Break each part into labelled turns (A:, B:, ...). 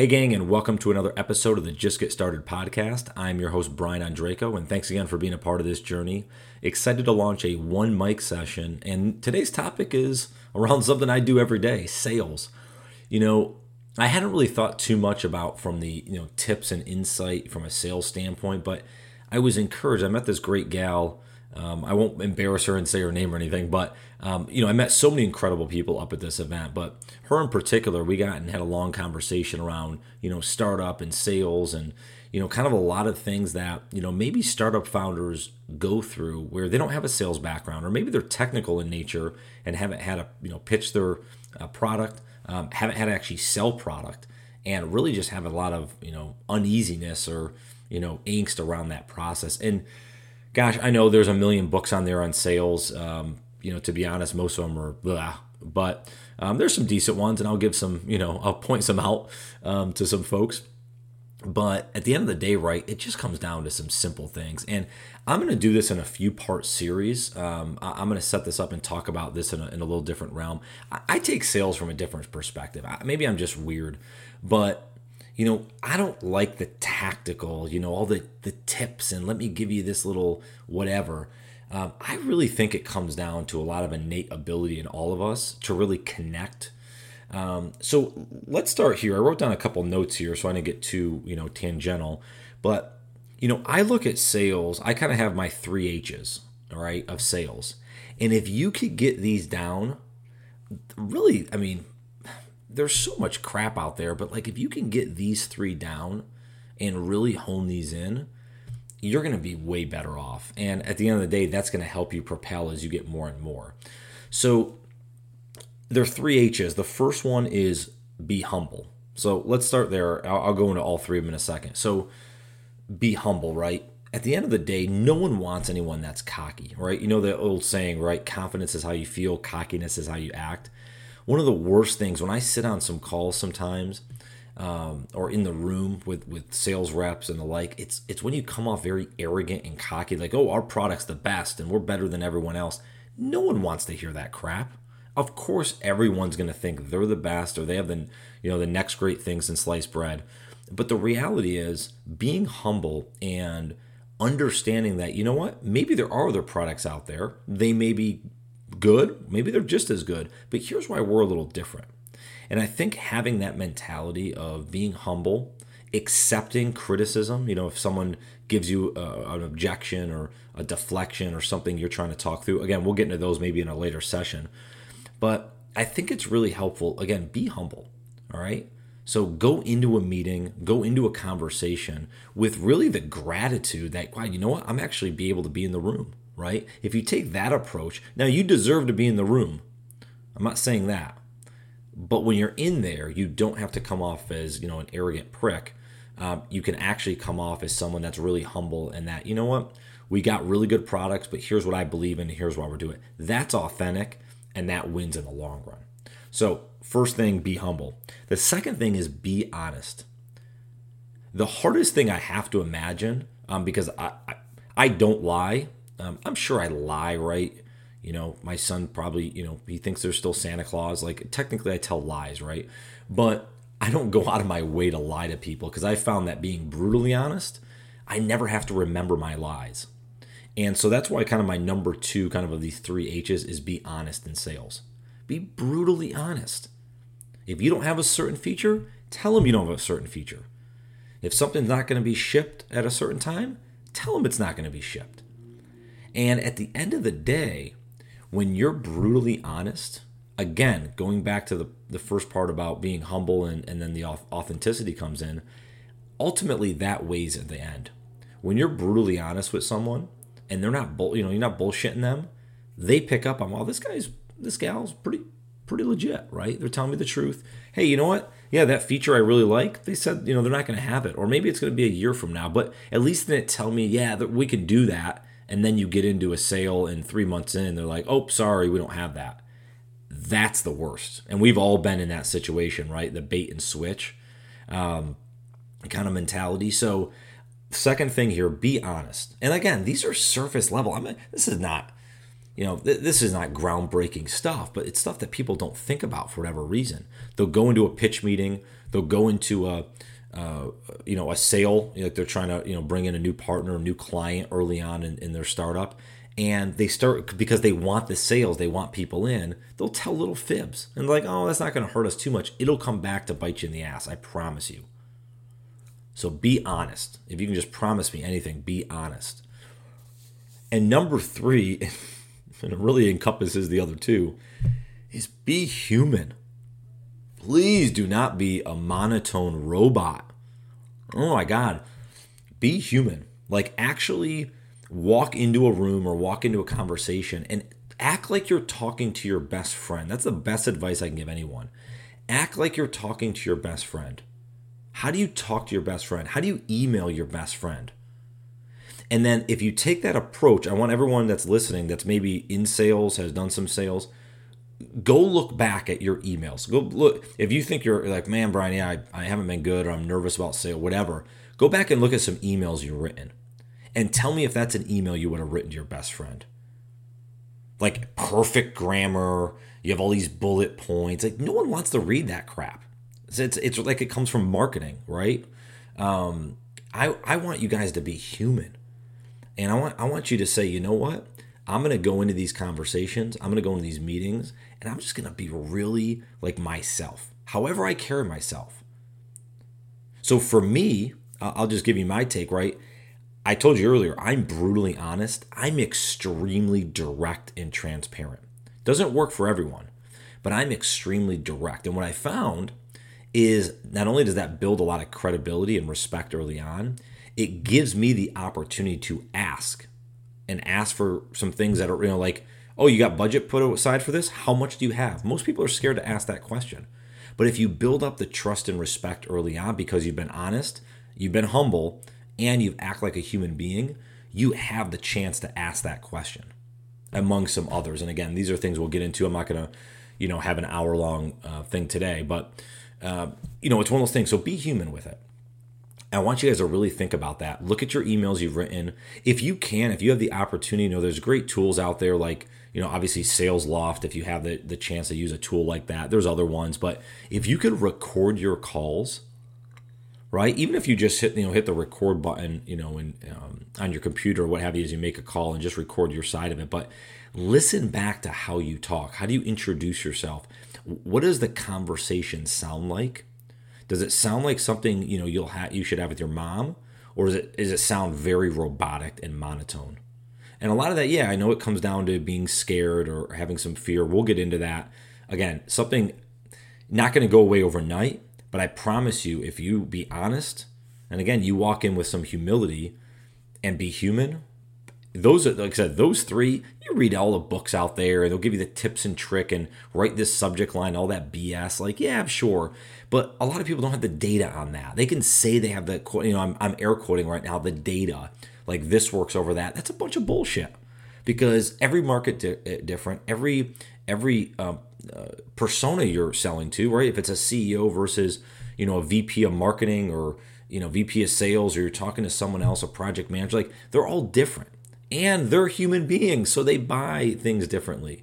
A: Hey, gang, and welcome to another episode of the Just Get Started podcast. I'm your host, Brian Ondrako, and thanks again for being a part of this journey. Excited to launch a one mic session, and today's topic is around something I do every day sales. You know, I hadn't really thought too much about from the you know tips and insight from a sales standpoint, but I was encouraged. I met this great gal um, I won't embarrass her and say her name or anything, but um, you know, I met so many incredible people up at this event. But her in particular, we got and had a long conversation around you know startup and sales and you know kind of a lot of things that you know maybe startup founders go through where they don't have a sales background or maybe they're technical in nature and haven't had a you know pitch their uh, product, um, haven't had to actually sell product, and really just have a lot of you know uneasiness or you know angst around that process and gosh, I know there's a million books on there on sales. Um, you know, to be honest, most of them are blah, but um, there's some decent ones, and I'll give some, you know, I'll point some out um, to some folks. But at the end of the day, right, it just comes down to some simple things. And I'm going to do this in a few part series. Um, I'm going to set this up and talk about this in a, in a little different realm. I, I, take sales from a different perspective. I, maybe I'm just weird, but you know, I don't like the tactical, you know, all the, the tips and let me give you this little whatever. Um, I really think it comes down to a lot of innate ability in all of us to really connect. Um, so let's start here. I wrote down a couple notes here so I didn't get too, you know, tangential. But, you know, I look at sales, I kind of have my three H's, all right, of sales. And if you could get these down, really, I mean, there's so much crap out there, but like if you can get these three down and really hone these in, you're going to be way better off. And at the end of the day, that's going to help you propel as you get more and more. So there are three H's. The first one is be humble. So let's start there. I'll, I'll go into all three of them in a second. So be humble, right? At the end of the day, no one wants anyone that's cocky, right? You know the old saying, right? Confidence is how you feel, cockiness is how you act one of the worst things when I sit on some calls sometimes um, or in the room with with sales reps and the like, it's it's when you come off very arrogant and cocky, like oh our product's the best and we're better than everyone else. No one wants to hear that crap. Of course, everyone's going to think they're the best or they have the you know the next great thing since sliced bread. But the reality is being humble and understanding that you know what maybe there are other products out there they may be good, maybe they're just as good, but here's why we're a little different. And I think having that mentality of being humble, accepting criticism, you know, if someone gives you a, an objection or a deflection or something you're trying to talk through, again, we'll get into those maybe in a later session. But I think it's really helpful. Again, be humble, all right? So go into a meeting, go into a conversation with really the gratitude that, wow, you know what? I'm actually be able to be in the room right? If you take that approach, now you deserve to be in the room. I'm not saying that. But when you're in there, you don't have to come off as, you know, an arrogant prick. Um, you can actually come off as someone that's really humble and that, you know what, we got really good products, but here's what I believe in, here's why we're doing it. That's authentic and that wins in the long run. So, first thing, be humble. The second thing is be honest. The hardest thing I have to imagine, um, because I, I, I don't lie, um, I'm sure I lie, right? You know, my son probably, you know, he thinks there's still Santa Claus. Like, technically, I tell lies, right? But I don't go out of my way to lie to people because I found that being brutally honest, I never have to remember my lies. And so that's why kind of my number two, kind of of these three H's, is be honest in sales. Be brutally honest. If you don't have a certain feature, tell them you don't have a certain feature. If something's not going to be shipped at a certain time, tell them it's not going to be shipped. And at the end of the day, when you're brutally honest, again, going back to the, the first part about being humble and, and then the authenticity comes in, ultimately that weighs at the end. When you're brutally honest with someone and they're not, bull, you know, you're not bullshitting them, they pick up on, well, this guy's, this gal's pretty, pretty legit, right? They're telling me the truth. Hey, you know what? Yeah, that feature I really like. They said, you know, they're not going to have it, or maybe it's going to be a year from now. But at least then it tell me, yeah, that we can do that and then you get into a sale and three months in they're like oh sorry we don't have that. That's the worst. And we've all been in that situation right? The bait and switch um, kind of mentality. So second thing here be honest. And again these are surface level. I mean this is not you know th- this is not groundbreaking stuff but it's stuff that people don't think about for whatever reason. They'll go into a pitch meeting they'll go into a uh, you know a sale like they're trying to you know bring in a new partner a new client early on in, in their startup. And they start because they want the sales they want people in they'll tell little fibs and like oh that's not going to hurt us too much. It'll come back to bite you in the ass i promise you. So be honest. If you can just promise me anything be honest. And number three and it really encompasses the other two is be human Please do not be a monotone robot. Oh my God. Be human. Like, actually walk into a room or walk into a conversation and act like you're talking to your best friend. That's the best advice I can give anyone. Act like you're talking to your best friend. How do you talk to your best friend? How do you email your best friend? And then if you take that approach, I want everyone that's listening that's maybe in sales, has done some sales, go look back at your emails. Go look if you think you're like, man, Brian, yeah, I, I haven't been good or I'm nervous about sale, whatever. Go back and look at some emails you've written and tell me if that's an email you would have written to your best friend. Like perfect grammar, you have all these bullet points. Like no one wants to read that crap. It's it's, like it comes from marketing, right? Um, I I want you guys to be human, and I want I want you to say, you know what? I'm going to go into these conversations, I'm going to go into these meetings, and I'm just going to be really like myself, however I carry myself. So for me, I'll just give you my take, right? I told you earlier, I'm brutally honest. I'm extremely direct and transparent. Doesn't work for everyone, but I'm extremely direct. And what I found is not only does that build a lot of credibility and respect early on, it gives me the opportunity to ask and ask for some things that are, you know, like, oh, you got budget put aside for this? How much do you have? Most people are scared to ask that question. But if you build up the trust and respect early on because you've been honest, you've been humble, and you've act like a human being, you have the chance to ask that question among some others. And again, these are things we'll get into. I'm not going to, you know, have an hour long uh, thing today, but, uh, you know, it's one of those things. So be human with it. I want you guys to really think about that. Look at your emails you've written. If you can, if you have the opportunity, you know, there's great tools out there like, you know, obviously Salesloft, if you have the, the chance to use a tool like that. There's other ones, but if you could record your calls, right? Even if you just hit, you know, hit the record button, you know, in, um, on your computer or what have you as you make a call and just record your side of it. But listen back to how you talk. How do you introduce yourself? What does the conversation sound like? Does it sound like something you know you'll have you should have with your mom, or is it does it sound very robotic and monotone? And a lot of that, yeah, I know it comes down to being scared or having some fear. We'll get into that. Again, something not going to go away overnight, but I promise you, if you be honest, and again, you walk in with some humility and be human, those are like I said, those three, you read all the books out there and they'll give you the tips and trick and write this subject line, all that BS. Like, yeah, I'm sure. But a lot of people don't have the data on that. They can say they have the, quote, you know, I'm, I'm air quoting right now, the data, like this works over that. That's a bunch of bullshit because every market di- eh, different, every, every um, uh, persona you're selling to, right? If it's a CEO versus, you know, a VP of marketing or, you know, VP of sales, or you're talking to someone else, a project manager, like they're all different and they're human beings, so they buy things differently.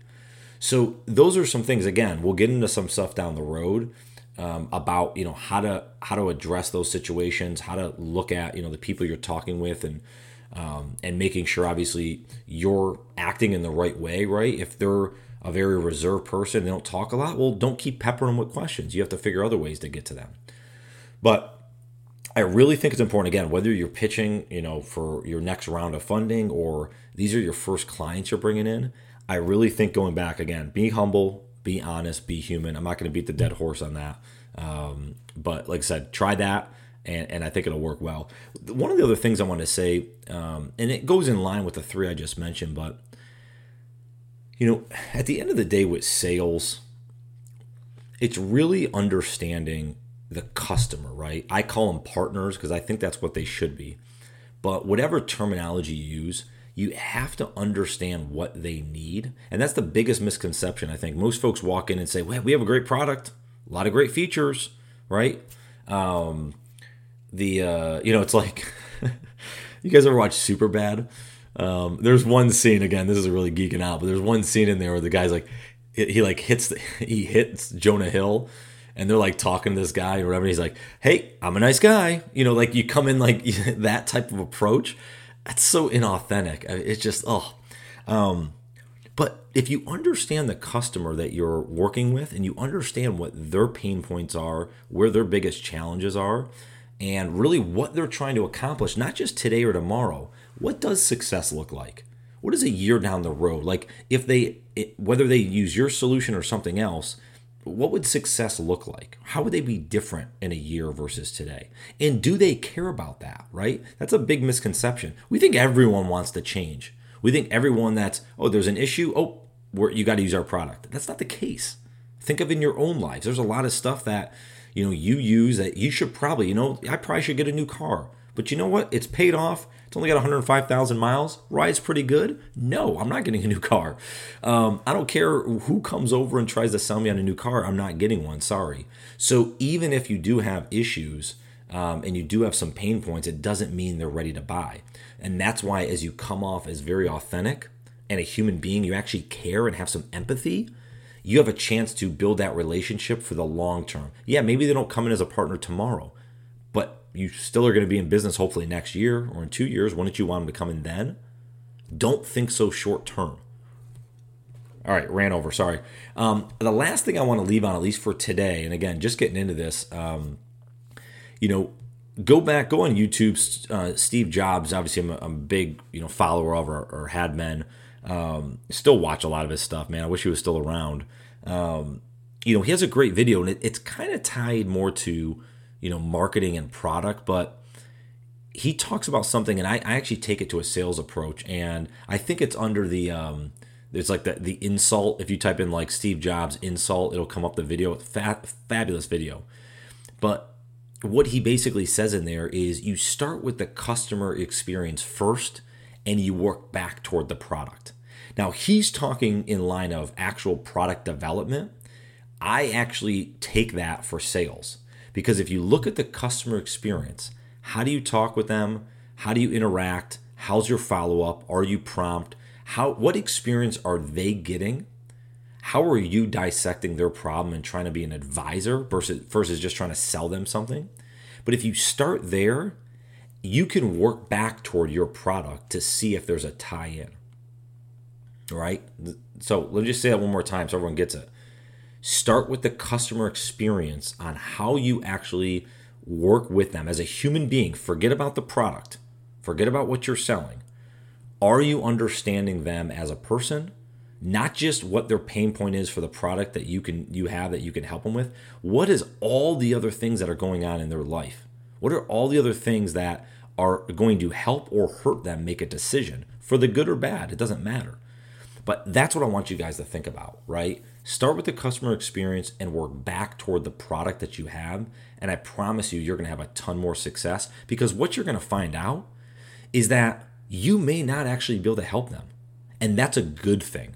A: So those are some things. Again, we'll get into some stuff down the road um, about you know how to how to address those situations, how to look at you know the people you're talking with, and um, and making sure obviously you're acting in the right way. Right? If they're a very reserved person, they don't talk a lot. Well, don't keep peppering them with questions. You have to figure other ways to get to them. But I really think it's important again whether you're pitching, you know, for your next round of funding or these are your first clients you're bringing in. I really think going back again, be humble, be honest, be human. I'm not going to beat the dead horse on that, um, but like I said, try that, and, and I think it'll work well. One of the other things I want to say, um, and it goes in line with the three I just mentioned, but you know, at the end of the day with sales, it's really understanding the customer, right? I call them partners because I think that's what they should be. But whatever terminology you use, you have to understand what they need. And that's the biggest misconception, I think. Most folks walk in and say, well, we have a great product, a lot of great features, right? Um, the, uh, you know, it's like, you guys ever watch Superbad? Um, there's one scene, again, this is really geeking out, but there's one scene in there where the guy's like, he like hits, the, he hits Jonah Hill and they're like talking to this guy or whatever. he's like, "Hey, I'm a nice guy." You know, like you come in like that type of approach. That's so inauthentic. It's just oh. Um, but if you understand the customer that you're working with and you understand what their pain points are, where their biggest challenges are, and really what they're trying to accomplish, not just today or tomorrow, what does success look like? What is a year down the road? Like if they, it, whether they use your solution or something else, what would success look like? How would they be different in a year versus today? And do they care about that, right? That's a big misconception. We think everyone wants to change. We think everyone that's, oh, there's an issue, oh, you got to use our product. That's not the case. Think of in your own lives. There's a lot of stuff that, you know, you use that you should probably, you know, I probably should get a new car. But you know what? It's paid off. It's only got 105,000 miles. Rides pretty good. No, I'm not getting a new car. Um, I don't care who comes over and tries to sell me on a new car. I'm not getting one. Sorry. So even if you do have issues um, and you do have some pain points, it doesn't mean they're ready to buy. And that's why, as you come off as very authentic and a human being, you actually care and have some empathy, you have a chance to build that relationship for the long term. Yeah, maybe they don't come in as a partner tomorrow, you still are going to be in business hopefully next year or in two years. Wouldn't you want them to come in then? Don't think so short term. All right, ran over. Sorry. Um, the last thing I want to leave on, at least for today, and again, just getting into this, um, you know, go back, go on YouTube. Uh, Steve Jobs, obviously, I'm a, I'm a, big you know follower of or, or had been. Um, still watch a lot of his stuff, man. I wish he was still around. Um, you know, he has a great video, and it, it's kind of tied more to you know marketing and product, but he talks about something, and I, I actually take it to a sales approach, and I think it's under the um, there's like the the insult. If you type in like Steve Jobs insult, it'll come up the video. Fa- fabulous video, but what he basically says in there is you start with the customer experience first and you work back toward the product. Now, he's talking in line of actual product development. I actually take that for sales because if you look at the customer experience, how do you talk with them? How do you interact? How's your follow up? Are you prompt? How what experience are they getting? how are you dissecting their problem and trying to be an advisor versus versus just trying to sell them something? But if you start there, you can work back toward your product to see if there's a tie-in. Right? So let me just say that one more time so everyone gets it. Start with the customer experience on how you actually work with them as a human being. Forget about the product. Forget about what you're selling. Are you understanding them as a person? not just what their pain point is for the product that you can you have that you can help them with what is all the other things that are going on in their life what are all the other things that are going to help or hurt them make a decision for the good or bad it doesn't matter but that's what i want you guys to think about right start with the customer experience and work back toward the product that you have and i promise you you're going to have a ton more success because what you're going to find out is that you may not actually be able to help them and that's a good thing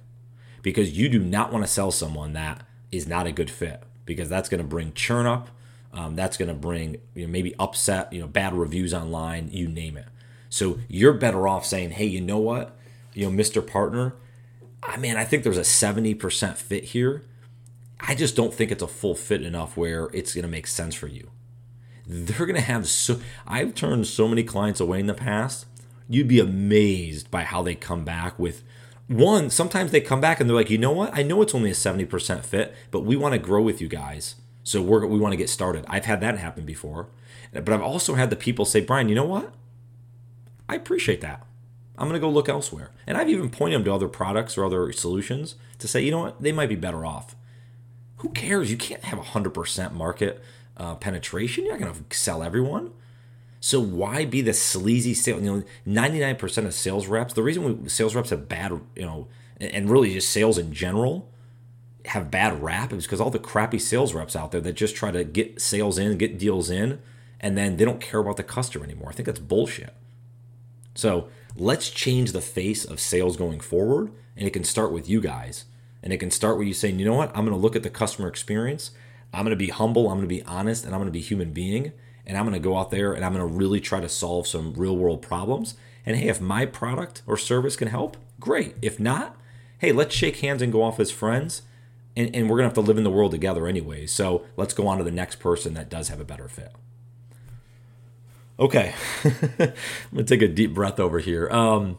A: because you do not want to sell someone that is not a good fit because that's going to bring churn up. Um, that's going to bring you know, maybe upset, you know, bad reviews online, you name it. So you're better off saying, hey, you know what, you know, Mr. Partner, I mean, I think there's a 70% fit here. I just don't think it's a full fit enough where it's going to make sense for you. They're going to have so, I've turned so many clients away in the past. You'd be amazed by how they come back with one, sometimes they come back and they're like, you know what? I know it's only a 70% fit, but we want to grow with you guys. So we're, we want to get started. I've had that happen before. But I've also had the people say, Brian, you know what? I appreciate that. I'm going to go look elsewhere. And I've even pointed them to other products or other solutions to say, you know what? They might be better off. Who cares? You can't have 100% market uh, penetration. You're not going to sell everyone. So why be the sleazy sales? You know, ninety nine percent of sales reps. The reason we, sales reps have bad, you know, and really just sales in general have bad rap is because all the crappy sales reps out there that just try to get sales in, get deals in, and then they don't care about the customer anymore. I think that's bullshit. So let's change the face of sales going forward, and it can start with you guys. And it can start with you saying, you know what, I'm going to look at the customer experience. I'm going to be humble. I'm going to be honest, and I'm going to be human being and I'm going to go out there and I'm going to really try to solve some real world problems. And hey, if my product or service can help, great. If not, hey, let's shake hands and go off as friends. and, and we're gonna have to live in the world together anyway. So let's go on to the next person that does have a better fit. Okay, I'm gonna take a deep breath over here. Um,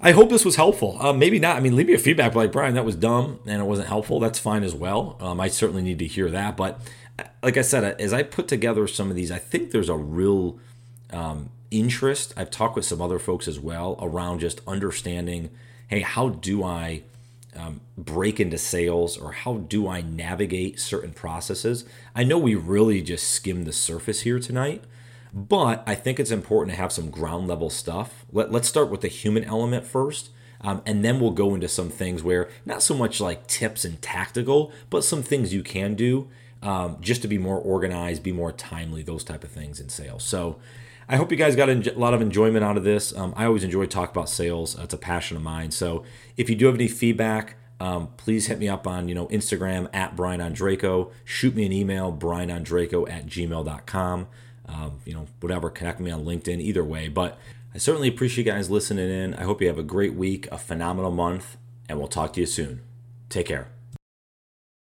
A: I hope this was helpful. Uh, maybe not. I mean, leave me a feedback like Brian, that was dumb and it wasn't helpful. That's fine as well. Um, I certainly need to hear that. But uh, like I said, as I put together some of these, I think there's a real um, interest. I've talked with some other folks as well around just understanding. Hey, how do I um, break into sales or how do I navigate certain processes? I know we really just skimmed the surface here tonight, but I think it's important to have some ground level stuff. Let, let's start with the human element first. Um, and then we'll go into some things where not so much like tips and tactical, but some things you can do um, just to be more organized, be more timely, those type of things in sales. So I hope you guys got a lot of enjoyment out of this. Um, I always enjoy talk about sales. It's a passion of mine. So if you do have any feedback, um, please hit me up on you know Instagram at Brian Ondrako. Shoot me an email, brianondrako at gmail.com um, you know, whatever, connect me on LinkedIn, either way. But I certainly appreciate you guys listening in. I hope you have a great week, a phenomenal month, and we'll talk to you soon. Take care.